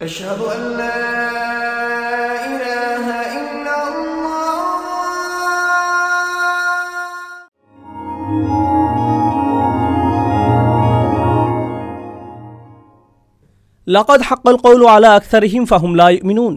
أشهد أن لا إله إلا الله লাকাদ হাক্কাল কৌল আলা আখতারিহিম ফাহুম লা মিনুন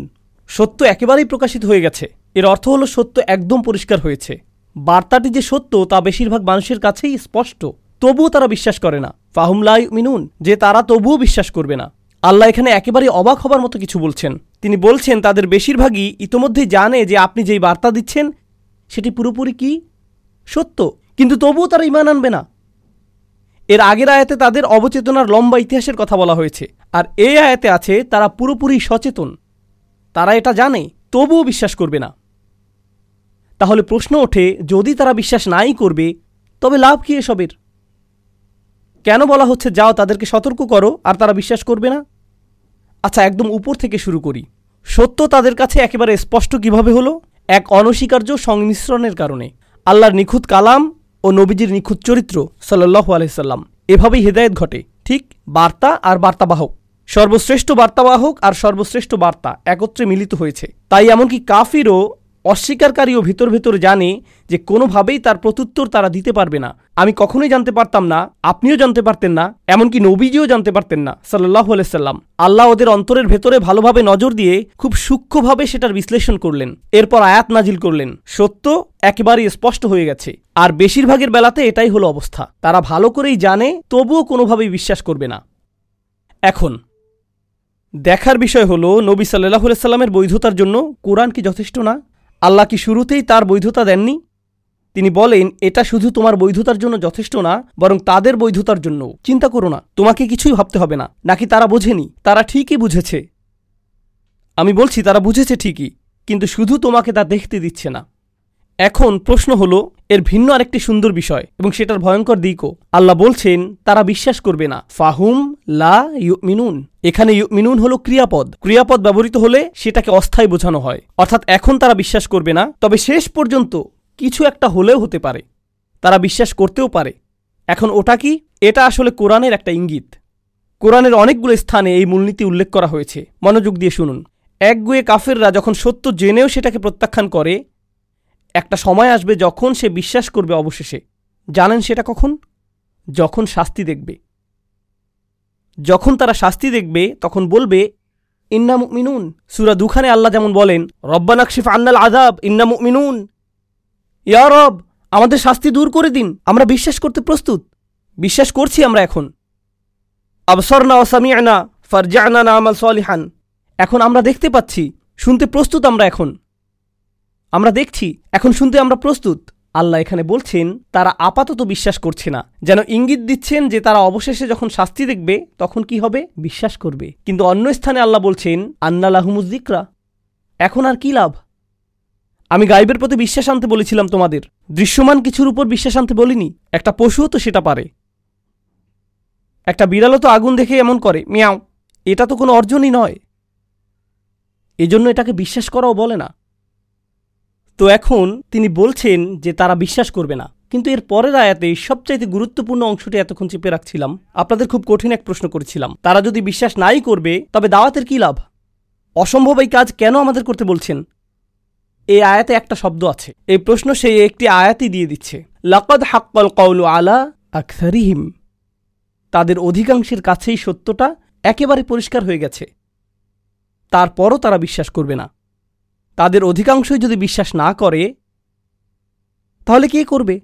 সত্য একেবারেই প্রকাশিত হয়ে গেছে এর অর্থ হলো সত্য একদম পরিষ্কার হয়েছে বার্তাটি যে সত্য তা বেশিরভাগ মানুষের কাছেই স্পষ্ট তবুও তারা বিশ্বাস করে না ফাহুম লাই মিনুন যে তারা তবুও বিশ্বাস করবে না আল্লাহ এখানে একেবারে অবাক হবার মতো কিছু বলছেন। তিনি বলছেন, তাদের বেশিরভাগই ইতোমধ্যেই জানে যে আপনি যেই বার্তা দিচ্ছেন, সেটি পুরোপুরি কি? সত্য। কিন্তু তবুও তারা ইমান আনবে না। এর আগের আয়াতে তাদের অবচেতনার লম্বা ইতিহাসের কথা বলা হয়েছে। আর এই আয়াতে আছে, তারা পুরোপুরি সচেতন। তারা এটা জানে, তবুও বিশ্বাস করবে না। তাহলে প্রশ্ন ওঠে, যদি তারা বিশ্বাস নাই করবে, তবে লাভ কি এসবের? কেন বলা হচ্ছে, যাও তাদেরকে সতর্ক করো, আর তারা বিশ্বাস করবে না? আচ্ছা একদম উপর থেকে শুরু করি। সত্য তাদের কাছে একেবারে স্পষ্ট কীভাবে হলো? এক অনস্বীকার্য সংমিশ্রণের কারণে। আল্লাহর নিখুঁত কালাম ও নবীজির নিখুঁত চরিত্র সাল্লাহ আলহিসাল্লাম এভাবেই হেদায়ত ঘটে। ঠিক বার্তা আর বার্তাবাহক। সর্বশ্রেষ্ঠ বার্তাবাহক আর সর্বশ্রেষ্ঠ বার্তা একত্রে মিলিত হয়েছে। তাই এমনকি কাফিরও অস্বীকারীও ভিতর ভেতর জানে যে কোনোভাবেই তার প্রত্যুত্তর তারা দিতে পারবে না। আমি কখনোই জানতে পারতাম না, আপনিও জানতে পারতেন না, এমনকি নবীজিও জানতে পারতেন না সাল্লাহ সাল্লাম। আল্লাহ ওদের অন্তরের ভেতরে ভালোভাবে নজর দিয়ে খুব সূক্ষ্মভাবে সেটার বিশ্লেষণ করলেন, এরপর আয়াত নাজিল করলেন। সত্য একেবারেই স্পষ্ট হয়ে গেছে, আর বেশিরভাগের বেলাতে এটাই হলো অবস্থা। তারা ভালো করেই জানে, তবুও কোনোভাবেই বিশ্বাস করবে না। এখন, দেখার বিষয় হলো, নবী সাল্লাহ সাল্লামের বৈধতার জন্য কোরআন কি যথেষ্ট না? আল্লাহ কি শুরুতেই তার বৈধতা দেননি? তিনি বলেন, এটা শুধু তোমার বৈধতার জন্য যথেষ্ট না, বরং তাদের বৈধতার জন্য চিন্তা করো না, তোমাকে কিছুই ভাবতে হবে না। নাকি তারা বোঝেনি? তারা ঠিকই বুঝেছে। আমি বলছি, তারা বুঝেছে ঠিকই, কিন্তু শুধু তোমাকে তা দেখতে দিচ্ছে না। এখন প্রশ্ন হলো এর ভিন্ন আরেকটি সুন্দর বিষয় এবং সেটার ভয়ঙ্কর দিকও। আল্লাহ বলছেন, তারা বিশ্বাস করবে না। ফাহুম লা মিনুন এখানে মিনুন হলো ক্রিয়াপদ। ক্রিয়াপদ ব্যবহৃত হলে সেটাকে অস্থায়ী বোঝানো হয়। অর্থাৎ এখন তারা বিশ্বাস করবে না, তবে শেষ পর্যন্ত কিছু একটা হলেও হতে পারে। তারা বিশ্বাস করতেও পারে। এখন ওটা কি? এটা আসলে কোরআনের একটা ইঙ্গিত। কোরআনের অনেকগুলো স্থানে এই মূলনীতি উল্লেখ করা হয়েছে। মনোযোগ দিয়ে শুনুন। একগুয়ে কাফেররা যখন সত্য জেনেও সেটাকে প্রত্যাখ্যান করে একটা সময় আসবে যখন সে বিশ্বাস করবে অবশেষে। জানেন সেটা কখন? যখন শাস্তি দেখবে। যখন তারা শাস্তি দেখবে, তখন বলবে, ইন্না মিনুন সুরা দুখানে আল্লাহ যেমন বলেন রব্বানাকশিফ আন্নাল আজাব ইন্না মিনুন ইয়া রব, আমাদের শাস্তি দূর করে দিন, আমরা বিশ্বাস করতে প্রস্তুত। বিশ্বাস করছি আমরা এখন। আবসরনা ওসামিয়ানা ফারজানা না আমাল সলিহান। এখন আমরা দেখতে পাচ্ছি, শুনতে প্রস্তুত আমরা এখন। আমরা দেখছি, এখন শুনতে আমরা প্রস্তুত। আল্লাহ এখানে বলছেন, তারা আপাতত বিশ্বাস করছে না। যেন ইঙ্গিত দিচ্ছেন যে তারা অবশেষে যখন শাস্তি দেখবে, তখন কি হবে? বিশ্বাস করবে। কিন্তু অন্য স্থানে আল্লাহ বলছেন আন্নালাহমুজিকরা এখন আর কি লাভ? আমি গাইবের প্রতি বিশ্বাস আনতে বলেছিলাম তোমাদের। দৃশ্যমান কিছুর উপর বিশ্বাস আনতে বলিনি। একটা পশুও তো সেটা পারে। একটা বিড়ালও তো আগুন দেখে এমন করে। মিয়াও, এটা তো কোনো অর্জনই নয়। এজন্য এটাকে বিশ্বাস করাও বলে না। তো এখন তিনি বলছেন যে তারা বিশ্বাস করবে না। কিন্তু এর পরের আয়াতে সবচাইতে গুরুত্বপূর্ণ অংশটি এতক্ষণ চেপে রাখছিলাম। আপনাদের খুব কঠিন এক প্রশ্ন করেছিলাম। তারা যদি বিশ্বাস নাই করবে, তবে দাওয়াতের কী লাভ? অসম্ভব এই কাজ কেন আমাদের করতে বলছেন? এই আয়াতে একটা শব্দ আছে। এই প্রশ্ন সেই একটি আয়াতই দিয়ে দিচ্ছে। লাকদ হাক্কল কৌলু আলা আকসারিহিম। তাদের অধিকাংশের কাছেই সত্যটা একেবারে পরিষ্কার হয়ে গেছে। তারপরও তারা বিশ্বাস করবে না। তাদের অধিকাংশই যদি বিশ্বাস না করে, তাহলে কে করবে?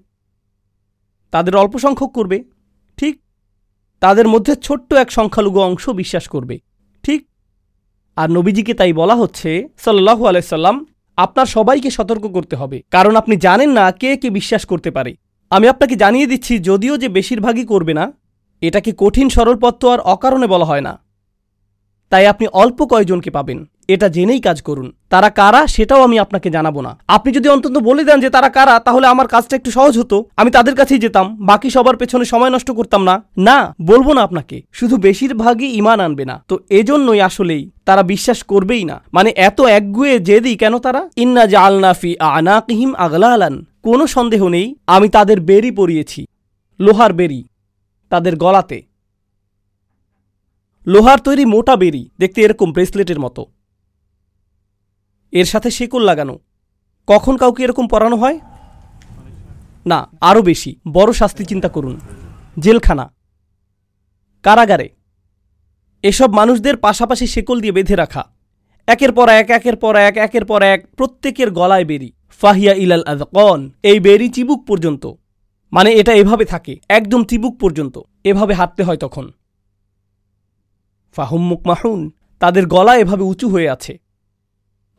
তাদের অল্প সংখ্যক করবে, ঠিক? তাদের মধ্যে ছোট্ট এক সংখ্যালঘু অংশ বিশ্বাস করবে, ঠিক? আর নবীজিকে তাই বলা হচ্ছে সাল্লাহু আলাইসাল্লাম আপনার সবাইকে সতর্ক করতে হবে, কারণ আপনি জানেন না কে কে বিশ্বাস করতে পারে। আমি আপনাকে জানিয়ে দিচ্ছি, যদিও যে বেশিরভাগই করবে না, এটাকে কঠিন সরল পথ আর অকারণে বলা হয় না। তাই আপনি অল্প কয়জনকে পাবেন। এটা জেনেই কাজ করুন। তারা কারা সেটাও আমি আপনাকে জানাব না। আপনি যদি অন্তত বলে দেন যে তারা কারা, তাহলে আমার কাজটা একটু সহজ হতো। আমি তাদের কাছেই যেতাম, বাকি সবার পেছনে সময় নষ্ট করতাম না। না, বলব না আপনাকে, শুধু বেশিরভাগই ইমান আনবে না। তো এজন্যই আসলেই তারা বিশ্বাস করবেই না। মানে এত একগুয়ে জেদি কেন তারা? ইন্না জালনাফি আনাকিহিম আগলা আলান কোনো সন্দেহ নেই, আমি তাদের বেরি পরিয়েছি। লোহার বেরি, তাদের গলাতে। লোহার তৈরি মোটা বেরি দেখতে এরকম ব্রেসলেটের মতো। এর সাথে শেকল লাগানো। কখন কাউকে এরকম পরানো হয়? না, আরও বেশি। বড় শাস্তি চিন্তা করুন। জেলখানা। কারাগারে। এসব মানুষদের পাশাপাশি শেকল দিয়ে বেঁধে রাখা। একের পর এক, একের পর এক, একের পর এক প্রত্যেকের গলায় বেরি। ফাহিয়া ইলাল আদকন এই বেরি চিবুক পর্যন্ত। মানে এটা এভাবে থাকে, একদম চিবুক পর্যন্ত। এভাবে হাঁটতে হয় তখন। ফাহুম্মুক মাহুন, তাদের গলা এভাবে উঁচু হয়ে আছে।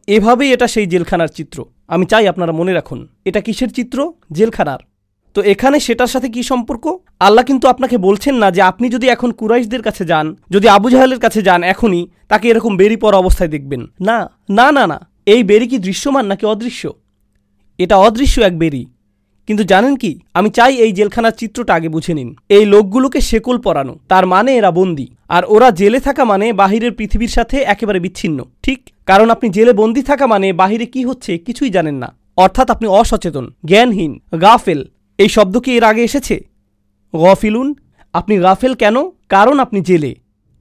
এভাবেই এটা সেই জেলখানার চিত্র। আমি চাই আপনারা মনে রাখুন, এটা কিসের চিত্র? জেলখানার। তো এখানে সেটার সাথে কি সম্পর্ক? আল্লাহ কিন্তু আপনাকে বলছেন না যে আপনি যদি এখন কুরাইশদের কাছে যান, যদি আবু জাহালের কাছে যান এখনই, তাকে এরকম বেরি পর অবস্থায় দেখবেন। না না না না, এই বেরি কি দৃশ্যমান নাকি অদৃশ্য? এটা অদৃশ্য এক বেরি। কিন্তু জানেন কি? আমি চাই এই জেলখানার চিত্রটা আগে বুঝে নিন। এই লোকগুলোকে শেকল পরানো। তার মানে এরা বন্দি। আর ওরা জেলে থাকা মানে বাহিরের পৃথিবীর সাথে একেবারে বিচ্ছিন্ন। ঠিক? কারণ আপনি জেলে বন্দি থাকা মানে বাহিরে কি হচ্ছে কিছুই জানেন না। অর্থাৎ আপনি অসচেতন, জ্ঞানহীন, গাফেল। এই শব্দ কি এর আগে এসেছে? গফিলুন, আপনি গাফেল কেন? কারণ আপনি জেলে।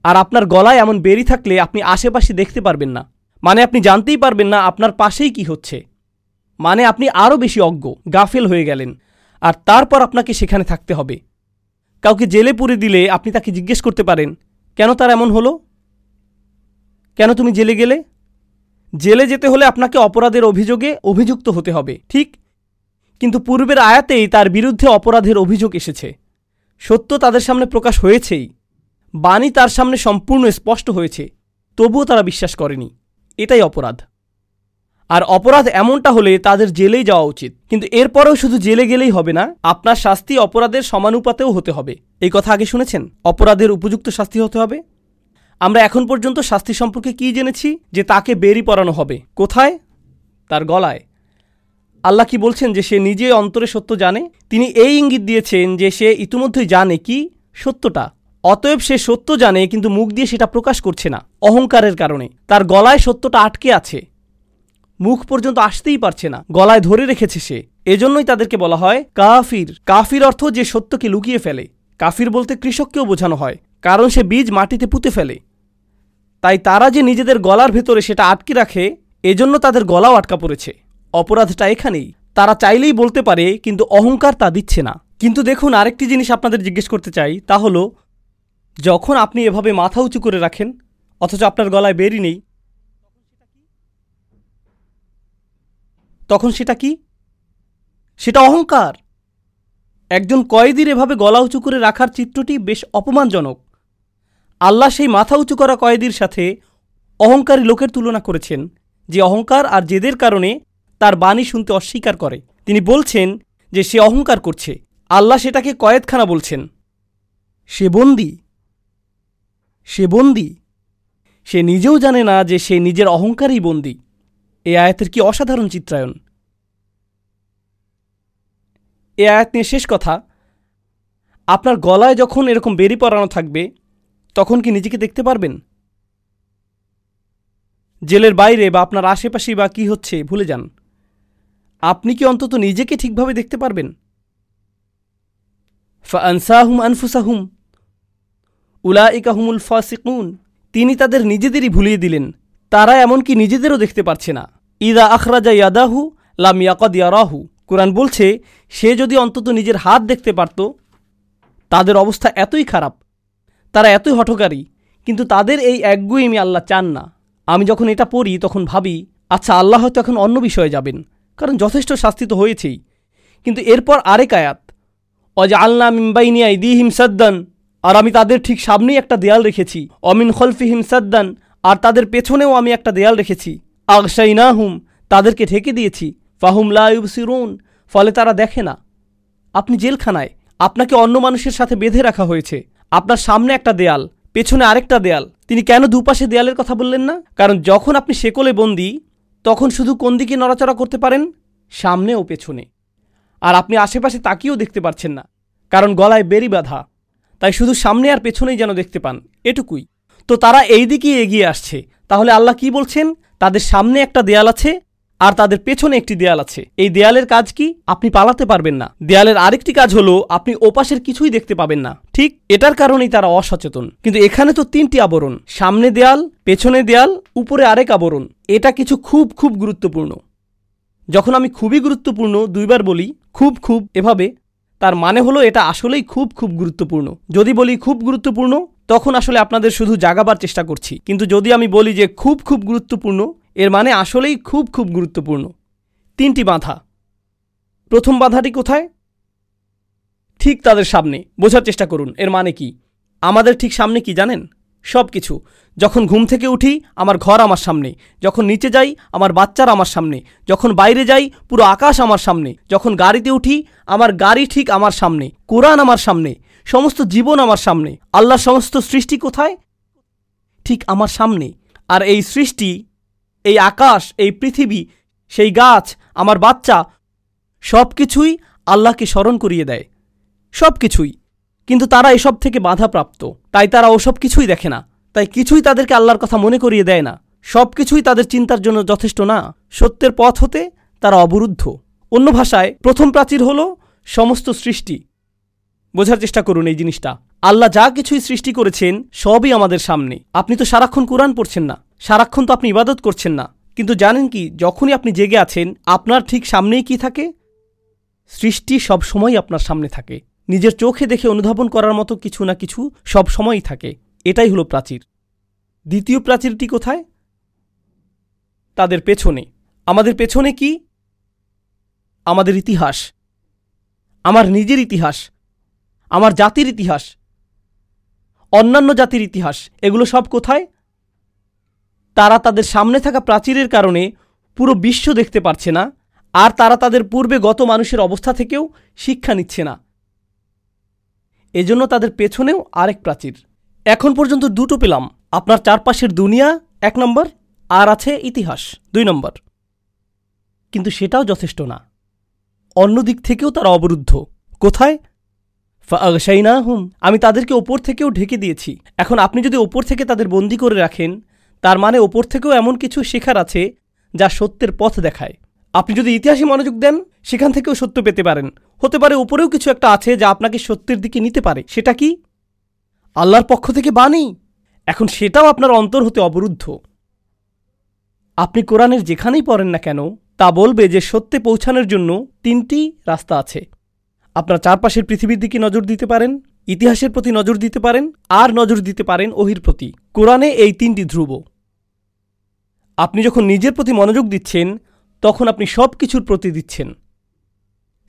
আর আপনার গলায় এমন বেরি থাকলে আপনি আশেপাশে দেখতে পারবেন না। মানে আপনি জানতেই পারবেন না আপনার পাশেই কি হচ্ছে। মানে আপনি আরও বেশি অজ্ঞ, গাফেল হয়ে গেলেন। আর তারপর আপনাকে সেখানে থাকতে হবে। কাউকে জেলে পুরে দিলে আপনি তাকে জিজ্ঞেস করতে পারেন, কেন তার এমন হলো? কেন তুমি জেলে গেলে? জেলে যেতে হলে আপনাকে অপরাধের অভিযোগে অভিযুক্ত হতে হবে, ঠিক? কিন্তু পূর্বের আয়াতেই তার বিরুদ্ধে অপরাধের অভিযোগ এসেছে। সত্য তাদের সামনে প্রকাশ হয়েছেই। বাণী তার সামনে সম্পূর্ণ স্পষ্ট হয়েছে। তবুও তারা বিশ্বাস করেনি। এটাই অপরাধ। আর অপরাধ এমনটা হলে তাদের জেলেই যাওয়া উচিত। কিন্তু এরপরেও শুধু জেলে গেলেই হবে না, আপনার শাস্তি অপরাধের সমানুপাতেও হতে হবে। এই কথা আগে শুনেছেন? অপরাধের উপযুক্ত শাস্তি হতে হবে? আমরা এখন পর্যন্ত শাস্তি সম্পর্কে কি জেনেছি? যে তাকে বেরি পরানো হবে। কোথায়? তার গলায়। আল্লাহ কি বলছেন যে সে নিজে অন্তরে সত্য জানে? তিনি এই ইঙ্গিত দিয়েছেন যে সে ইতিমধ্যেই জানে কি সত্যটা। অতএব সে সত্য জানে, কিন্তু মুখ দিয়ে সেটা প্রকাশ করছে না, অহংকারের কারণে। তার গলায় সত্যটা আটকে আছে। মুখ পর্যন্ত আসতেই পারছে না। গলায় ধরে রেখেছে সে। এজন্যই তাদেরকে বলা হয় কাফির। কাফির অর্থ যে সত্যকে লুকিয়ে ফেলে। কাফির বলতে কৃষককেও বোঝানো হয়, কারণ সে বীজ মাটিতে পুঁতে ফেলে। তাই তারা যে নিজেদের গলার ভেতরে সেটা আটকে রাখে, এজন্য তাদের গলাও আটকা পড়েছে। অপরাধটা এখানেই। তারা চাইলেই বলতে পারে, কিন্তু অহংকার তা দিচ্ছে না। কিন্তু দেখুন, আরেকটি জিনিস আপনাদের জিজ্ঞেস করতে চাই, তা হলো, যখন আপনি এভাবে মাথা উঁচু করে রাখেন, অথচ আপনার গলায় বেরি নেই তখন সেটা কি? সেটা অহংকার। একজন কয়েদির এভাবে গলা উঁচু করে রাখার চিত্রটি বেশ অপমানজনক। আল্লাহ সেই মাথা উঁচু করা কয়েদির সাথে অহংকারী লোকের তুলনা করেছেন, যে অহংকার আর জেদের কারণে তার বাণী শুনতে অস্বীকার করে। তিনি বলছেন যে সে অহংকার করছে। আল্লাহ সেটাকে কয়েদখানা বলছেন। সে বন্দি। সে বন্দি। সে নিজেও জানে না যে সে নিজের অহংকারই বন্দি। এ আয়াতের কি অসাধারণ চিত্রায়ন এ আয়াত নিয়ে শেষ কথা, আপনার গলায় যখন এরকম বেরি পরানো থাকবে, তখন কি নিজেকে দেখতে পারবেন? জেলের বাইরে বা আপনার আশেপাশে বা কি হচ্ছে, ভুলে যান। আপনি কি অন্তত নিজেকে ঠিকভাবে দেখতে পারবেন? আনসাহুম আনফুসাহুম উলা ইকাহুমুল ফাসিকুন, তিনি তাদের নিজেদেরই ভুলিয়ে দিলেন, তারা এমনকি নিজেদেরও দেখতে পারছে না। ইদা আখরাজা ইয়াদাহু লাম ইয়াকদ ইয়ারাহু। কোরআন বলছে, সে যদি অন্তত নিজের হাত দেখতে পারত, তাদের অবস্থা এতই খারাপ, তারা এতই হঠকারী, কিন্তু তাদের এই একগুইমি আল্লাহ চান না। আমি যখন এটা পড়ি, তখন ভাবি আচ্ছা আল্লাহ হয়তো এখন অন্য বিষয়ে যাবেন, কারণ যথেষ্ট শাস্তি তো হয়েছেই। কিন্তু এরপর আরেক আয়াত অজ আল্লাহ মিম্বাইনিয়া ইদিহিম সদ্দান, আর আমি তাদের ঠিক সামনেই একটা দেয়াল রেখেছি, অমিন খলফিহিম সদ্দান, আর তাদের পেছনেও আমি একটা দেয়াল রেখেছি। আগসাই হুম তাদেরকে ঢেকে দিয়েছি। ফাহুম লাইব সিরুন ফলে তারা দেখে না। আপনি জেলখানায়, আপনাকে অন্য মানুষের সাথে বেঁধে রাখা হয়েছে। আপনার সামনে একটা দেয়াল, পেছনে আরেকটা দেয়াল। তিনি কেন দুপাশে দেয়ালের কথা বললেন না? কারণ যখন আপনি সেকলে বন্দি, তখন শুধু কোন দিকে নড়াচড়া করতে পারেন? সামনে ও পেছনে। আর আপনি আশেপাশে তাকিয়েও দেখতে পারছেন না, কারণ গলায় বেরি বাঁধা। তাই শুধু সামনে আর পেছনেই যেন দেখতে পান। এটুকুই। তো তারা এই দিকেই এগিয়ে আসছে। তাহলে আল্লাহ কি বলছেন? তাদের সামনে একটা দেয়াল আছে আর তাদের পেছনে একটি দেয়াল আছে। এই দেয়ালের কাজ কি? আপনি পালাতে পারবেন না। দেয়ালের আরেকটি কাজ হলো, আপনি ওপাশের কিছুই দেখতে পাবেন না। ঠিক এটার কারণেই তারা অসচেতন। কিন্তু এখানে তো তিনটি আবরণ, সামনে দেয়াল, পেছনে দেয়াল, উপরে আরেক আবরণ। এটা কিছু খুব খুব গুরুত্বপূর্ণ। যখন আমি খুবই গুরুত্বপূর্ণ দুইবার বলি, খুব খুব এভাবে, তার মানে হলো এটা আসলেই খুব খুব গুরুত্বপূর্ণ। যদি বলি খুব গুরুত্বপূর্ণ তখন আসলে আপনাদের শুধু জাগাবার চেষ্টা করছি। কিন্তু যদি আমি বলি যে খুব খুব গুরুত্বপূর্ণ, এর মানে আসলেই খুব খুব গুরুত্বপূর্ণ। তিনটি বাধা। প্রথম বাধাটি কোথায়? ঠিক তাদের সামনে। বোঝার চেষ্টা করুন, এর মানে কি? আমাদের ঠিক সামনে কি জানেন? সব কিছু যখন ঘুম থেকে উঠি, আমার ঘর আমার সামনে। যখন নিচে যাই, আমার বাচ্চারা আমার সামনে। যখন বাইরে যাই, পুরো আকাশ আমার সামনে। যখন গাড়িতে উঠি, আমার গাড়ি ঠিক আমার সামনে। কোরআন আমার সামনে। সমস্ত জীবন আমার সামনে। আল্লাহর সমস্ত সৃষ্টি কোথায়? ঠিক আমার সামনে। আর এই সৃষ্টি, এই আকাশ, এই পৃথিবী, সেই গাছ, আমার বাচ্চা সব কিছুই আল্লাহকে স্মরণ করিয়ে দেয়। সব কিছুই কিন্তু তারা এসব থেকে বাধাপ্রাপ্ত। তাই তারা ওসব কিছুই দেখে না। তাই কিছুই তাদেরকে আল্লাহর কথা মনে করিয়ে দেয় না। সব কিছুই তাদের চিন্তার জন্য যথেষ্ট না। সত্যের পথ হতে তারা অবরুদ্ধ। অন্য ভাষায়, প্রথম প্রাচীর হল সমস্ত সৃষ্টি। বোঝার চেষ্টা করুন এই জিনিসটা। আল্লাহ যা কিছুই সৃষ্টি করেছেন, সবই আমাদের সামনে। আপনি তো সারাক্ষণ কোরআন পড়ছেন না। সারাক্ষণ তো আপনি ইবাদত করছেন না। কিন্তু জানেন কি, যখনই আপনি জেগে আছেন, আপনার ঠিক সামনেই কি থাকে? সৃষ্টি সব সময় আপনার সামনে থাকে। নিজের চোখে দেখে অনুধাবন করার মতো কিছু না কিছু সব সময়ই থাকে। এটাই হলো প্রাচীর। দ্বিতীয় প্রাচীরটি কোথায়? তাদের পেছনে। আমাদের পেছনে কি? আমাদের ইতিহাস। আমার নিজের ইতিহাস। আমার জাতির ইতিহাস, অন্যান্য জাতির ইতিহাস, এগুলো সব কোথায়? তারা তাদের সামনে থাকা প্রাচীরের কারণে পুরো বিশ্ব দেখতে পারছে না, আর তারা তাদের পূর্বে গত মানুষের অবস্থা থেকেও শিক্ষা নিচ্ছে না। এজন্য তাদের পেছনেও আরেক প্রাচীর। এখন পর্যন্ত দুটো পেলাম, আপনার চারপাশের দুনিয়া এক নম্বর, আর আছে ইতিহাস দুই নম্বর। কিন্তু সেটাও যথেষ্ট না। অন্য দিক থেকেও তারা অবরুদ্ধ। কোথায়? ফাগসাইনা হুম আমি তাদেরকে ওপর থেকেও ঢেকে দিয়েছি। এখন আপনি যদি ওপর থেকে তাদের বন্দি করে রাখেন, তার মানে ওপর থেকেও এমন কিছু শেখার আছে যা সত্যের পথ দেখায়। আপনি যদি ইতিহাসে মনোযোগ দেন, সেখান থেকেও সত্য পেতে পারেন। হতে পারে উপরেও কিছু একটা আছে যা আপনাকে সত্যের দিকে নিতে পারে। সেটা কি? আল্লাহর পক্ষ থেকে বাণী? এখন সেটাও আপনার অন্তর হতে অবরুদ্ধ। আপনি কোরআনের যেখানেই পড়েন না কেন, তা বলবে যে সত্যে পৌঁছানোর জন্য তিনটি রাস্তা আছে। আপনার চারপাশের পৃথিবীর দিকে নজর দিতে পারেন, ইতিহাসের প্রতি নজর দিতে পারেন, আর নজর দিতে পারেন ওহির প্রতি। কোরআনে এই তিনটি ধ্রুব। আপনি যখন নিজের প্রতি মনোযোগ দিচ্ছেন, তখন আপনি সব কিছুর প্রতি দিচ্ছেন।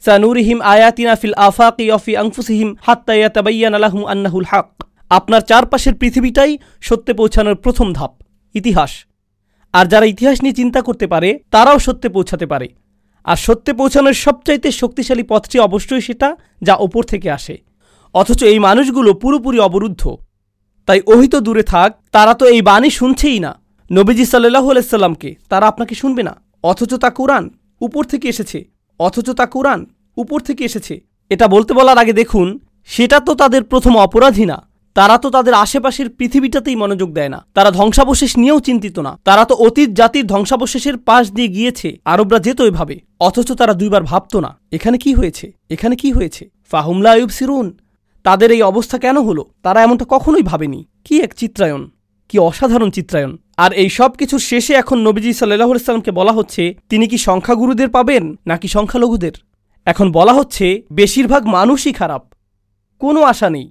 সানুরিহিম আয়াতিনা ফিল আফাকি অফি আংফুসিহিম হাত্তাইয়া তাবাইয়ান আলাহুম আন্নাহুল হাক। আপনার চারপাশের পৃথিবীটাই সত্যে পৌঁছানোর প্রথম ধাপ, ইতিহাস। আর যারা ইতিহাস নিয়ে চিন্তা করতে পারে, তারাও সত্যে পৌঁছাতে পারে। আর সত্যে পৌঁছানোর সবচাইতে শক্তিশালী পথটি অবশ্যই সেটা যা ওপর থেকে আসে। অথচ এই মানুষগুলো পুরোপুরি অবরুদ্ধ। তাই ওহিত দূরে থাক, তারা তো এই বাণী শুনছেই না। নবীজি সাল্লাহ আলাইসাল্লামকে তারা আপনাকে শুনবে না। অথচ তা কোরআন, উপর থেকে এসেছে। অথচ তা কোরআন, উপর থেকে এসেছে। এটা বলতে বলার আগে দেখুন, সেটা তো তাদের প্রথম অপরাধী না। তারা তো তাদের আশেপাশের পৃথিবীটাতেই মনোযোগ দেয় না। তারা ধ্বংসাবশেষ নিয়েও চিন্তিত না। তারা তো অতীত জাতির ধ্বংসাবশেষের পাশ দিয়ে গিয়েছে। আরবরা যেত এভাবে। অথচ তারা দুইবার ভাবত না, এখানে কি হয়েছে? এখানে কি হয়েছে? ফাহুমলা আয়ুব সিরুন, তাদের এই অবস্থা কেন হলো? তারা এমনটা কখনোই ভাবেনি। কি এক চিত্রায়ন কি অসাধারণ চিত্রায়ন আর এই সব কিছুর শেষে এখন নবীজি সাল্লাহ বলা হচ্ছে, তিনি কি সংখ্যাগুরুদের পাবেন নাকি সংখ্যালঘুদের? এখন বলা হচ্ছে, বেশিরভাগ মানুষই খারাপ। কোনো আশা নেই।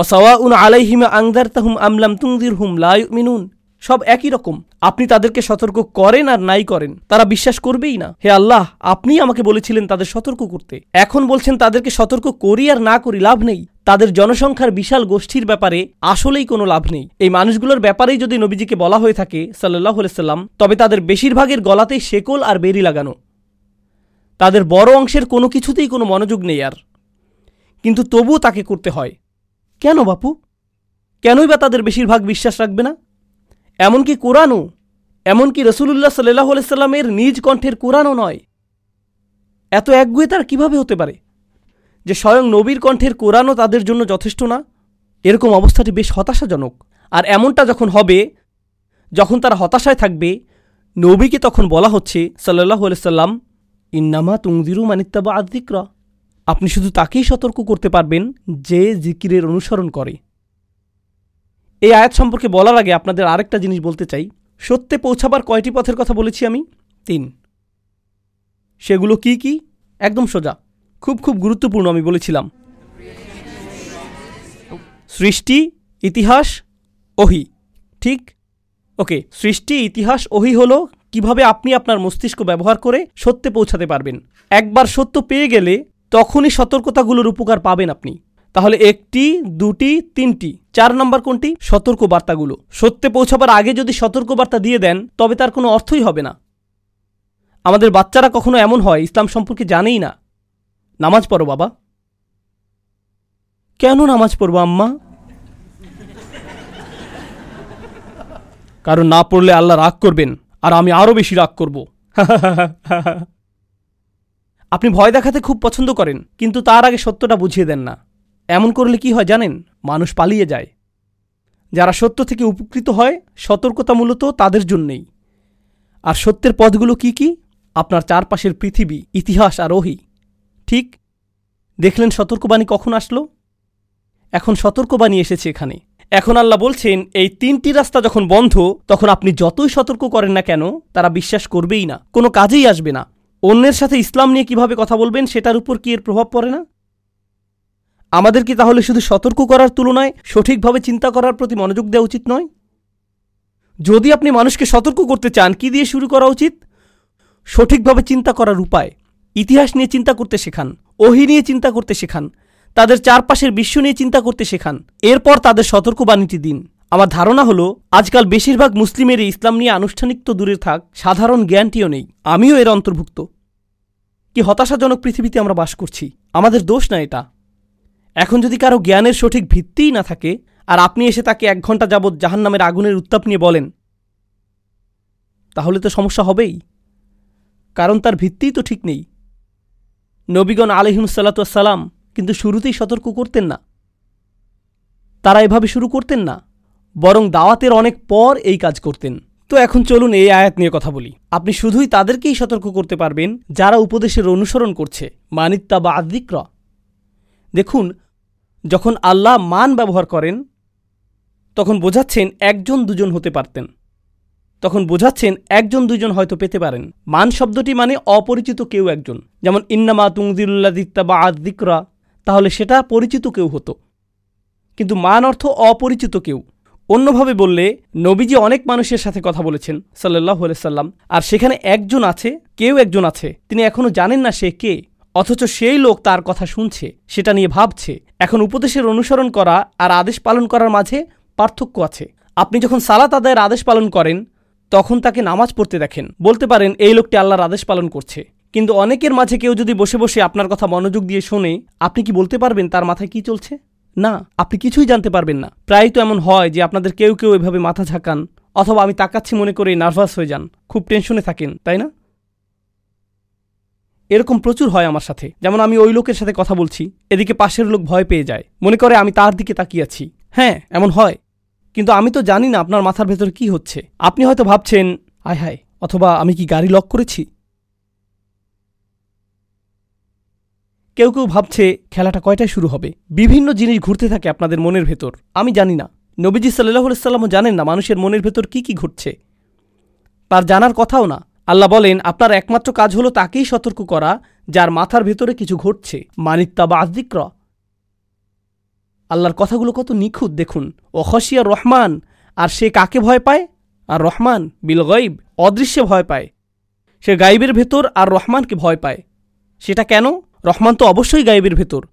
অসাওয়া উন আলাইহিমা আংদার তাহুম আমলাম তুংদির হুম মিনুন সব একই রকম। আপনি তাদেরকে সতর্ক করেন আর নাই করেন। তারা বিশ্বাস করবেই না। হে আল্লাহ আপনিই আমাকে বলেছিলেন তাদের সতর্ক করতে। এখন বলছেন তাদেরকে সতর্ক করি আর না করি লাভ নেই। তাদের জনসংখ্যার বিশাল গোষ্ঠীর ব্যাপারে আসলেই কোনো লাভ নেই। এই মানুষগুলোর ব্যাপারেই যদি নবীজিকে বলা হয়ে থাকে সাল্লাহ সাল্লাম তবে তাদের বেশিরভাগের গলাতেই শেকল আর বেরি লাগানো। তাদের বড় অংশের কোনো কিছুতেই কোনো মনোযোগ নেই আর। কিন্তু তবুও তাকে করতে হয়। কেন বাপু? কেনই বা তাদের বেশিরভাগ বিশ্বাস রাখবে না? এমনকি কোরআনও, এমনকি রসুল্লাহ সাল্লাহ সাল্লামের নিজ কণ্ঠের কোরআনও নয়। এত একগুয়ে তার কীভাবে হতে পারে? যে স্বয়ং নবীর কণ্ঠের কোরআনও তাদের জন্য যথেষ্ট না? এরকম অবস্থাটি বেশ হতাশাজনক। আর এমনটা যখন হবে, যখন তারা হতাশায় থাকবে, নবীকে তখন বলা হচ্ছে সাল্লাহ সাল্লাম, ইন্নামা তুংদিরু মানিত্তাবা আদিকরা আপনি শুধু তাকেই সতর্ক করতে পারবেন যে জিকিরের অনুসরণ করে। এই আয়াত সম্পর্কে বলার আগে আপনাদের আরেকটা জিনিস বলতে চাই। সত্যে পৌঁছাবার কয়টি পথের কথা বলেছি আমি? তিন। সেগুলো কি কি? একদম সোজা। খুব খুব গুরুত্বপূর্ণ আমি বলেছিলাম। সৃষ্টি, ইতিহাস, ওহি। ঠিক? ওকে, সৃষ্টি, ইতিহাস, ওহি হলো কীভাবে আপনি আপনার মস্তিষ্ক ব্যবহার করে সত্যে পৌঁছাতে পারবেন। একবার সত্য পেয়ে গেলে তখনই সতর্কতাগুলোর উপকার পাবেন আপনি। তাহলে একটি, দুটি, তিনটি, চার নম্বর কোনটি? সতর্ক বার্তাগুলো সত্যে পৌঁছাবার আগে যদি সতর্ক বার্তা দিয়ে দেন, তবে তার কোনো অর্থই হবে না। আমাদের বাচ্চারা কখনো এমন হয়, ইসলাম সম্পর্কে জানেই না। নামাজ পড়ো, বাবা। কেন নামাজ পড়ব, আম্মা? কারণ না পড়লে আল্লাহ রাগ করবেন, আর আমি আরও বেশি রাগ করব। আপনি ভয় দেখাতে খুব পছন্দ করেন, কিন্তু তার আগে সত্যটা বুঝিয়ে দেন না। এমন করলে কি হয় জানেন? মানুষ পালিয়ে যায়। যারা সত্য থেকে উপকৃত হয়, সতর্কতা মূলত তাদের জন্যেই। আর সত্যের পথগুলো কি কি? আপনার চারপাশের পৃথিবী, ইতিহাস আর ওহি ঠিক? দেখলেন সতর্কবাণী কখন আসলো? এখন সতর্কবাণী এসেছে এখানে। এখন আল্লাহ বলছেন, এই তিনটি রাস্তা যখন বন্ধ, তখন আপনি যতই সতর্ক করেন না কেন, তারা বিশ্বাস করবেই না। কোনো কাজেই আসবে না। অন্যের সাথে ইসলাম নিয়ে কীভাবে কথা বলবেন, সেটার উপর কি এর প্রভাব পড়ে না? আমাদের কি তাহলে শুধু সতর্ক করার তুলনায়, সঠিকভাবে চিন্তা করার প্রতি মনোযোগ দেওয়া উচিত নয়? যদি আপনি মানুষকে সতর্ক করতে চান, কি দিয়ে শুরু করা উচিত? সঠিকভাবে চিন্তা করার উপায়। ইতিহাস নিয়ে চিন্তা করতে শেখান, ওহি নিয়ে চিন্তা করতে শেখান, তাদের চারপাশের বিশ্ব নিয়ে চিন্তা করতে শেখান, এরপর তাদের সতর্কবাণীটি দিন। আমার ধারণা হলো, আজকাল বেশিরভাগ মুসলিমেরই ইসলাম নিয়ে আনুষ্ঠানিক তো দূরে থাক, সাধারণ জ্ঞানটিও নেই। আমিও এর অন্তর্ভুক্ত। কি হতাশাজনক পৃথিবীতে আমরা বাস করছি। আমাদের দোষ না এটা। এখন যদি কারও জ্ঞানের সঠিক ভিত্তিই না থাকে, আর আপনি এসে তাকে এক ঘণ্টা যাবৎ জাহান নামের আগুনের উত্তাপ নিয়ে বলেন, তাহলে তো সমস্যা হবেই। কারণ তার ভিত্তিই তো ঠিক নেই। নবীগণ আলহিমসাল্লাতাম কিন্তু শুরুতেই সতর্ক করতেন না। তারা এভাবে শুরু করতেন না। বরং দাওয়াতের অনেক পর এই কাজ করতেন। তো এখন চলুন এই আয়াত নিয়ে কথা বলি। আপনি শুধুই তাদেরকেই সতর্ক করতে পারবেন, যারা উপদেশের অনুসরণ করছে। মানিত্তা বা আদিক্র দেখুন, যখন আল্লাহ মান ব্যবহার করেন, তখন বোঝাচ্ছেন একজন দুজন হতে পারতেন। তখন বোঝাচ্ছেন একজন দুজন হয়তো পেতে পারেন। মান শব্দটি মানে অপরিচিত কেউ একজন। যেমন, ইন্নামা তুংদিল্লা দিত্তা বা আদিকরা তাহলে সেটা পরিচিত কেউ হতো। কিন্তু মান অর্থ অপরিচিত কেউ। অন্যভাবে বললে, নবীজি অনেক মানুষের সাথে কথা বলেছেন সাল্লাহ সাল্লাম। আর সেখানে একজন আছে, কেউ একজন আছে, তিনি এখনও জানেন না সে কে। অথচ সেই লোক তার কথা শুনছে, সেটা নিয়ে ভাবছে। এখন উপদেশের অনুসরণ করা আর আদেশ পালন করার মাঝে পার্থক্য আছে। আপনি যখন সালাত আদায়ের আদেশ পালন করেন, তখন তাকে নামাজ পড়তে দেখেন। বলতে পারেন, এই লোকটি আল্লাহর আদেশ পালন করছে। কিন্তু অনেকের মাঝে কেউ যদি বসে বসে আপনার কথা মনোযোগ দিয়ে শোনে, আপনি কি বলতে পারবেন তার মাথায় কি চলছে? না, আপনি কিছুই জানতে পারবেন না। প্রায়ই তো এমন হয় যে আপনাদের কেউ কেউ এভাবে মাথা ঝাঁকান, অথবা আমি তাকাচ্ছি মনে করে নার্ভাস হয়ে যান, খুব টেনশনে থাকেন, তাই না? এরকম প্রচুর হয় আমার সাথে, যেমন আমি ওই লোকের সাথে কথা বলছি, এদিকে পাশের লোক ভয় পেয়ে যায়, মনে করে আমি তার দিকে তাকিয়ে আছি। হ্যাঁ এমন হয়। কিন্তু আমি তো জানি না আপনার মাথার ভেতর কি হচ্ছে। আপনি হয়তো ভাবছেন, আয় হায়, অথবা আমি কি গাড়ি লক করেছি? কেউ কেউ ভাবছে খেলাটা কয়টায় শুরু হবে? বিভিন্ন জিনিস ঘুরতে থাকে আপনাদের মনের ভেতর। আমি জানি না। নবীজি সাল্লাহ সাল্লামও জানেন না মানুষের মনের ভেতর কি কি ঘটছে তার জানার কথাও না। আল্লাহ বলেন, আপনার একমাত্র কাজ হলো তাকেই সতর্ক করা, যার মাথার ভেতরে কিছু ঘটছে। মানিত্তা বা আদিক্র আল্লাহর কথাগুলো কত নিখুঁত, দেখুন। অখসিয়া রহমান, আর সে কাকে ভয় পায়? আর রহমান, বিল গইব অদৃশ্যে ভয় পায়। সে গাইবের ভেতর আর রহমানকে ভয় পায়। সেটা কেন? রহমান তো অবশ্যই গাইবের ভেতর।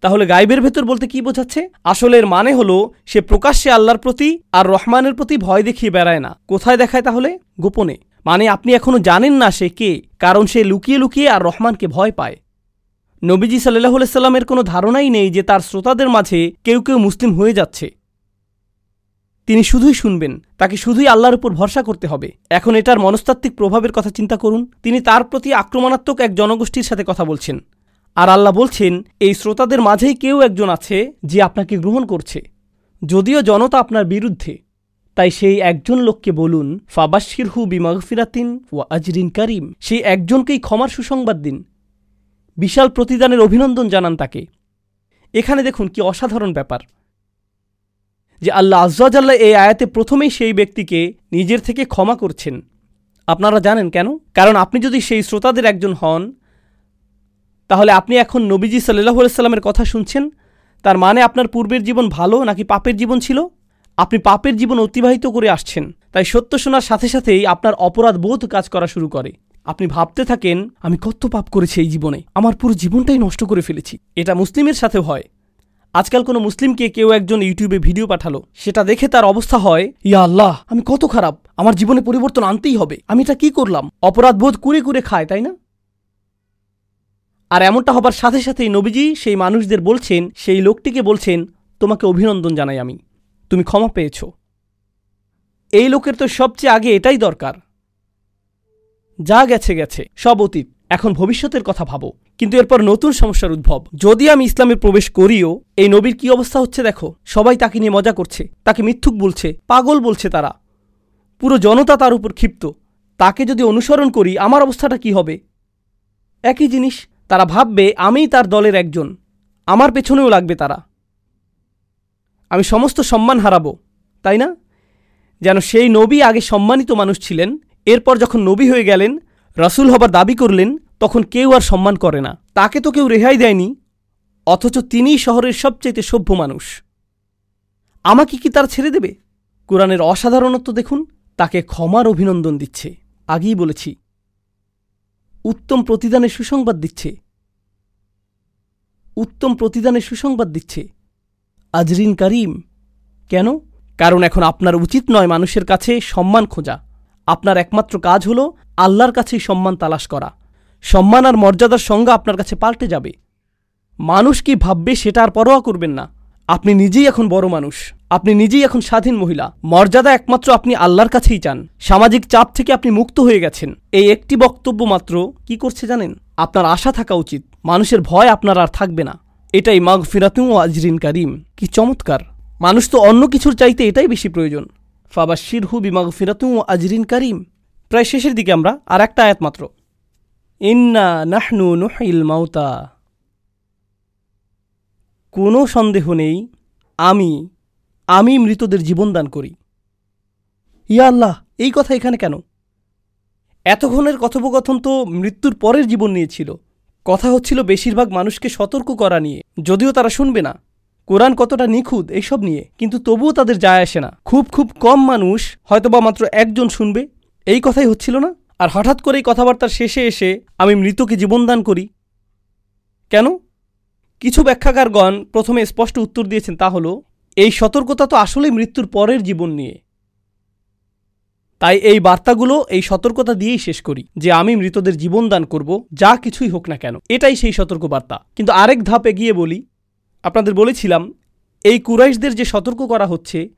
তাহলে গাইবের ভেতর বলতে কি বোঝাচ্ছে? আসলে এর মানে হলো, সে প্রকাশ্যে আল্লাহর প্রতি আর রহমানের প্রতি ভয় দেখিয়ে বেড়ায় না। কোথায় দেখায় তাহলে? গোপনে। মানে আপনি এখনও জানেন না সে কে, কারণ সে লুকিয়ে লুকিয়ে আর রহমানকে ভয় পায়। নবীজি সাল্লাহ সাল্লামের কোনো ধারণাই নেই যে তার শ্রোতাদের মাঝে কেউ কেউ মুসলিম হয়ে যাচ্ছে। তিনি শুধুই শুনবেন, তাকে শুধুই আল্লাহর উপর ভরসা করতে হবে। এখন এটার মনস্তাত্ত্বিক প্রভাবের কথা চিন্তা করুন। তিনি তার প্রতি আক্রমণাত্মক এক জনগোষ্ঠীর সাথে কথা বলছেন। আর আল্লাহ বলছেন, এই শ্রোতাদের মাঝেই কেউ একজন আছে যে আপনাকে গ্রহণ করছে। যদিও জনতা আপনার বিরুদ্ধে। তাই সেই একজন লোককে বলুন ফাবাশির হু বিমাগফিরাতিন ও আজরিন করিম। সেই একজনকেই ক্ষমার সুসংবাদ দিন। বিশাল প্রতিদানের অভিনন্দন জানান তাকে। এখানে দেখুন কি অসাধারণ ব্যাপার। যে আল্লাহ আজ্লাহ এই আয়াতে প্রথমেই সেই ব্যক্তিকে নিজের থেকে ক্ষমা করছেন। আপনারা জানেন কেন? কারণ আপনি যদি সেই শ্রোতাদের একজন হন, তাহলে আপনি এখন নবীজি সাল্লাহ সাল্লামের কথা শুনছেন। তার মানে আপনার পূর্বের জীবন ভালো নাকি পাপের জীবন ছিল? আপনি পাপের জীবন অতিবাহিত করে আসছেন। তাই সত্য শোনার সাথে সাথেই আপনার অপরাধ বোধ কাজ করা শুরু করে। আপনি ভাবতে থাকেন, আমি কত পাপ করেছি এই জীবনে। আমার পুরো জীবনটাই নষ্ট করে ফেলেছি। এটা মুসলিমের সাথেও হয়। আজকাল কোনো মুসলিমকে কেউ একজন ইউটিউবে ভিডিও পাঠালো। সেটা দেখে তার অবস্থা হয়, ইয়া আল্লাহ, আমি কত খারাপ। আমার জীবনে পরিবর্তন আনতেই হবে। আমি এটা কি করলাম? অপরাধ বোধ কুড়ে কুড়ে খায়, তাই না? আর এমনটা হবার সাথে সাথেই নবীজি সেই মানুষদের বলছেন, সেই লোকটিকে বলছেন, তোমাকে অভিনন্দন জানাই আমি। তুমি ক্ষমা পেয়েছ। এই লোকের তো সবচেয়ে আগে এটাই দরকার। যা গেছে গেছে। সব অতীত। এখন ভবিষ্যতের কথা ভাবো। কিন্তু এরপর নতুন সমস্যার উদ্ভব। যদি আমি ইসলামে প্রবেশ করিও, এই নবীর কি অবস্থা হচ্ছে দেখো? সবাই তাকে নিয়ে মজা করছে, তাকে মিথ্যুক বলছে, পাগল বলছে তারা। পুরো জনতা তার উপর ক্ষিপ্ত। তাকে যদি অনুসরণ করি, আমার অবস্থাটা কি হবে? একই জিনিস, তারা ভাববে, আমিই তার দলের একজন। আমার পেছনেও লাগবে তারা। আমি সমস্ত সম্মান হারাবো, তাই না? যেন সেই নবী আগে সম্মানিত মানুষ ছিলেন, এরপর যখন নবী হয়ে গেলেন, রাসুল হবার দাবি করলেন তখন কেউ আর সম্মান করে না। তাকে তো কেউ রেহাই দেয়নি, অথচ তিনিই শহরের সবচেয়ে সভ্য মানুষ। আমাকে কি তার ছেড়ে দেবে? কোরআনের অসাধারণত্ব দেখুন, তাকে ক্ষমার অভিনন্দন দিচ্ছে। আগেই বলেছি, উত্তম প্রতিদানের সুসংবাদ দিচ্ছে। উত্তম প্রতিদানের সুসংবাদ দিচ্ছে। আজরিন করিম, কেন? কারণ এখন আপনার উচিত নয় মানুষের কাছে সম্মান খোঁজা। আপনার একমাত্র কাজ হল আল্লাহর কাছেই সম্মান তালাশ করা। সম্মান আর মর্যাদার সংজ্ঞা আপনার কাছে পাল্টে যাবে। মানুষ কি ভাববে সেটা আর পরোয়া করবেন না। আপনি নিজেই এখন বড় মানুষ। আপনি নিজেই এখন স্বাধীন মহিলা। মর্যাদা একমাত্র আপনি আল্লাহর কাছেই চান। সামাজিক চাপ থেকে আপনি মুক্ত হয়ে গেছেন। এই একটি বক্তব্য মাত্র কি করছে জানেন? আপনার আশা থাকা উচিত। মানুষের ভয় আপনার আর থাকবে না। এটাই মাঘ ফিরাতুম ও আজরিন কারিম। কি চমৎকার। মানুষ তো অন্য কিছুর চাইতে এটাই বেশি প্রয়োজন। ফাবা শিরহু বিমাগ ফিরাতুম ও আজরিন কারিম। প্রায় শেষের দিকে আমরা আর একটা আয়াত মাত্র। ইন্না নাহনু নুহিল মাউতা। কোনো সন্দেহ নেই, আমি আমি মৃতদের জীবনদান করি। ইয়া আল্লাহ, এই কথা এখানে কেন? এতক্ষণের কথোপকথন তো মৃত্যুর পরের জীবন নিয়েছিল কথা হচ্ছিল বেশিরভাগ মানুষকে সতর্ক করা নিয়ে। যদিও তারা শুনবে না। কোরআন কতটা নিখুঁত এইসব নিয়ে, কিন্তু তবুও তাদের যায় আসে না। খুব খুব কম মানুষ হয়তোবা মাত্র একজন শুনবে। এই কথাই হচ্ছিল না? আর হঠাৎ করেই কথাবার্তার শেষে এসে আমি মৃতকে জীবনদান করি। কেন? কিছু ব্যাখ্যাকারগণ প্রথমে স্পষ্ট উত্তর দিয়েছেন তা হল, এই সতর্কতা তো আসলেই মৃত্যুর পরের জীবন নিয়ে। তাই এই বার্তাগুলো এই সতর্কতা দিয়েই শেষ করি যে আমি মৃতদের জীবন দান করব, যা কিছুই হোক না কেন। এটাই সেই সতর্ক বার্তা। কিন্তু আরেক ধাপ এগিয়ে বলি, আপনাদের বলেছিলাম, এই কুরাইশদের যে সতর্ক করা হচ্ছে,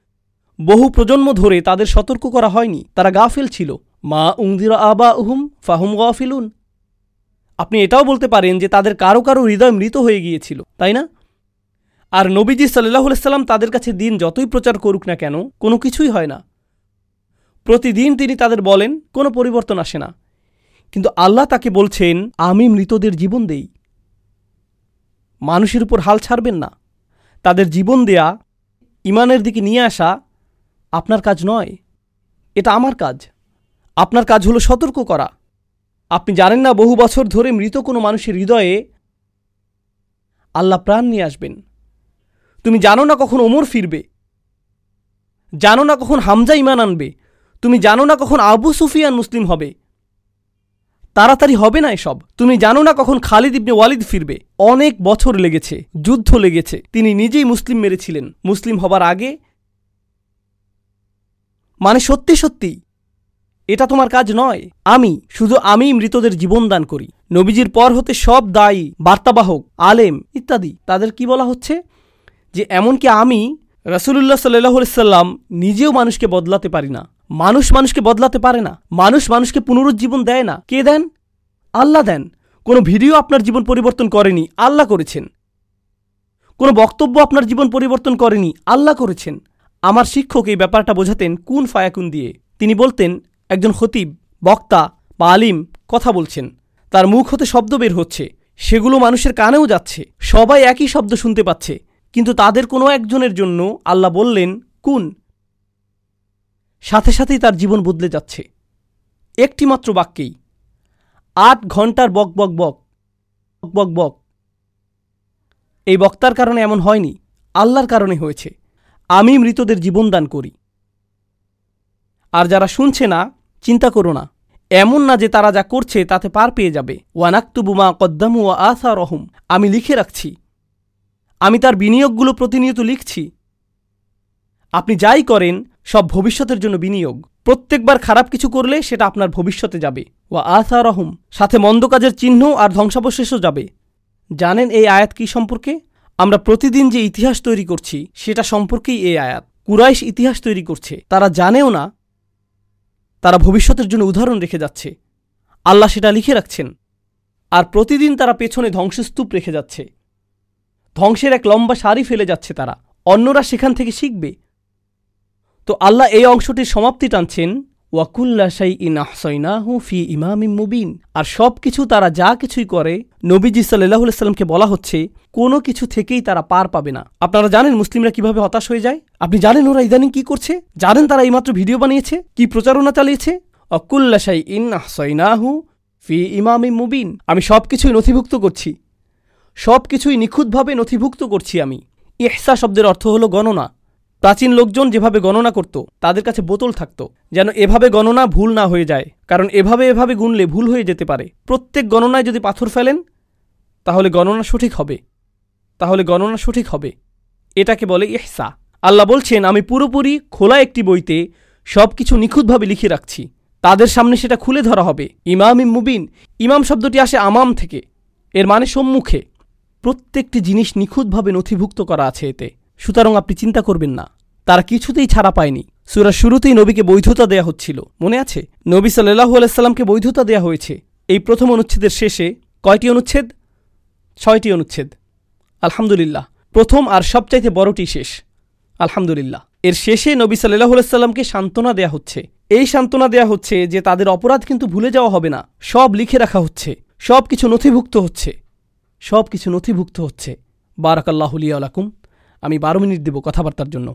বহু প্রজন্ম ধরে তাদের সতর্ক করা হয়নি, তারা গাফেল ছিল। মা উংদিরা আবা উহুম ফাহুম গাফিলুন। আপনি এটাও বলতে পারেন যে তাদের কারও কারও হৃদয় মৃত হয়ে গিয়েছিল, তাই না? আর নবীজি সাল্লাহ সাল্লাম তাদের কাছে দিন যতই প্রচার করুক না কেন, কোনো কিছুই হয় না। প্রতিদিন তিনি তাদের বলেন, কোনো পরিবর্তন আসে না। কিন্তু আল্লাহ তাকে বলছেন, আমি মৃতদের জীবন দেই। মানুষের উপর হাল ছাড়বেন না। তাদের জীবন দেয়া ইমানের দিকে নিয়ে আসা আপনার কাজ নয়, এটা আমার কাজ। আপনার কাজ হলো সতর্ক করা। আপনি জানেন না বহু বছর ধরে মৃত কোনো মানুষের হৃদয়ে আল্লাহ প্রাণ নিয়ে আসবেন। তুমি জানো না কখন ওমর ফিরবে। জানো না কখন হামজা ইমান আনবে। তুমি জানো না কখন আবু সুফিয়ান মুসলিম হবে। তাড়াতাড়ি হবে না এসব। তুমি জানো না কখন খালিদ ইবনে ওয়ালিদ ফিরবে। অনেক বছর লেগেছে, যুদ্ধ লেগেছে। তিনি নিজেই মুসলিম মেরেছিলেন। মুসলিম হবার আগে মানে সত্যি সত্যি এটা তোমার কাজ নয়। আমি, শুধু আমি মৃতদের জীবন দান করি। নবীজির পর হতে সব দায়ী, বার্তাবাহক, আলেম ইত্যাদি। তাদের কি বলা হচ্ছে? যে এমনকি আমি, রাসুলুল্লাহ সাল্লাম, নিজেও মানুষকে বদলাতে পারি না। মানুষ মানুষকে বদলাতে পারে না। মানুষ মানুষকে পুনরুজ্জীবন দেয় না। কে দেন? আল্লাহ দেন। কোনো ভিডিও আপনার জীবন পরিবর্তন করেনি, আল্লাহ করেছেন। কোনো বক্তব্য আপনার জীবন পরিবর্তন করেনি, আল্লাহ করেছেন। আমার শিক্ষক এই ব্যাপারটা বোঝাতেন কুন ফায়াকুন দিয়ে। তিনি বলতেন একজন খতিব, বক্তা বা আলিম কথা বলছেন। তার মুখ হতে শব্দ বের হচ্ছে। সেগুলো মানুষের কানেও যাচ্ছে। সবাই একই শব্দ শুনতে পাচ্ছে। কিন্তু তাদের কোনো একজনের জন্য আল্লাহ বললেন, কুন? সাথে সাথেই তার জীবন বদলে যাচ্ছে। একটিমাত্র বাক্যেই, আট ঘণ্টার বক বক বক বক বক বক। এই বক্তার কারণে এমন হয়নি, আল্লাহর কারণে হয়েছে। আমি মৃতদের জীবন দান করি। আর যারা শুনছে না চিন্তা করো না। এমন না যে তারা যা করছে তাতে পার পেয়ে যাবে। ওয়ানাক্তুবুমা কদ্দামু ও আসা রহম আমি লিখে রাখছি। আমি তার বিনিয়োগগুলো প্রতিনিয়ত লিখছি। আপনি যাই করেন, সব ভবিষ্যতের জন্য বিনিয়োগ। প্রত্যেকবার খারাপ কিছু করলে সেটা আপনার ভবিষ্যতে যাবে। ওয়া আসা রহম সাথে মন্দ কাজের চিহ্ন আর ধ্বংসাবশেষও যাবে। জানেন এই আয়াত কি সম্পর্কে? আমরা প্রতিদিন যে ইতিহাস তৈরি করছি, সেটা সম্পর্কেই এই আয়াত। কুরাইশ ইতিহাস তৈরি করছে। তারা জানেও না তারা ভবিষ্যতের জন্য উদাহরণ রেখে যাচ্ছে। আল্লাহ সেটা লিখে রাখছেন। আর প্রতিদিন তারা পেছনে ধ্বংসস্তূপ রেখে যাচ্ছে। ধ্বংসের এক লম্বা সারি ফেলে যাচ্ছে তারা। অন্যরা সেখান থেকে শিখবে। তো আল্লাহ এই অংশটির সমাপ্তি টানছেন, ওয়াকুল্লা সাই ইন আহসাইনাহু ফি ইমামিম মুবিন। আর সব কিছু তারা যা কিছুই করে, নবীজি সাল্লাহ সাল্লামকে বলা হচ্ছে কোনো কিছু থেকেই তারা পার পাবে না। আপনারা জানেন মুসলিমরা কীভাবে হতাশ হয়ে যায়? আপনি জানেন ওরা ইদানিং কি করছে? জানেন তারা এইমাত্র ভিডিও বানিয়েছে? কি প্রচারণা চালিয়েছে? অকুল্লা সাই ইন আহসাইনাহু ফি ইমামি মুবিন। আমি সব কিছুই নথিভুক্ত করছি। সব কিছুই নিখুঁতভাবে নথিভুক্ত করছি আমি। ইহসা শব্দের অর্থ হলো গণনা। প্রাচীন লোকজন যেভাবে গণনা করত, তাদের কাছে বোতল থাকত, যেন এভাবে গণনা ভুল না হয়ে যায়, কারণ এভাবে এভাবে গুনলে ভুল হয়ে যেতে পারে। প্রত্যেক গণনায় যদি পাথর ফেলেন, তাহলে গণনা সঠিক হবে। তাহলে গণনা সঠিক হবে। এটাকে বলে ইহসা। আল্লাহ বলছেন, আমি পুরোপুরি খোলা একটি বইতে সব কিছু নিখুঁতভাবে লিখে রাখছি। তাদের সামনে সেটা খুলে ধরা হবে। ইমাম মুবিন, ইমাম শব্দটি আসে আমাম থেকে। এর মানে সম্মুখে। প্রত্যেকটি জিনিস নিখুঁতভাবে নথিভুক্ত করা আছে এতে। সুতরাং আপনি চিন্তা করবেন না। তারা কিছুতেই ছাড়া পায়নি। সুরা শুরুতেই নবীকে বৈধতা দেয়া হচ্ছিল। মনে আছে? নবী সাল্লাহু আলাইসাল্লামকে বৈধতা দেয়া হয়েছে। এই প্রথম অনুচ্ছেদের শেষে কয়টি অনুচ্ছেদ? ছয়টি অনুচ্ছেদ। আলহামদুলিল্লাহ। প্রথম আর সবচাইতে বড়টি শেষ। আলহামদুলিল্লাহ। এর শেষে নবী সাল্লাহ সাল্লামকে সান্ত্বনা দেয়া হচ্ছে। এই সান্ত্বনা দেয়া হচ্ছে যে তাদের অপরাধ কিন্তু ভুলে যাওয়া হবে না। সব লিখে রাখা হচ্ছে। সব কিছু নথিভুক্ত হচ্ছে। সব কিছু নথিভুক্ত হচ্ছে। বারাকাল্লাহুলিয়া আলাকুম আমি বারো মিনিট দেব কথাবার্তার জন্য।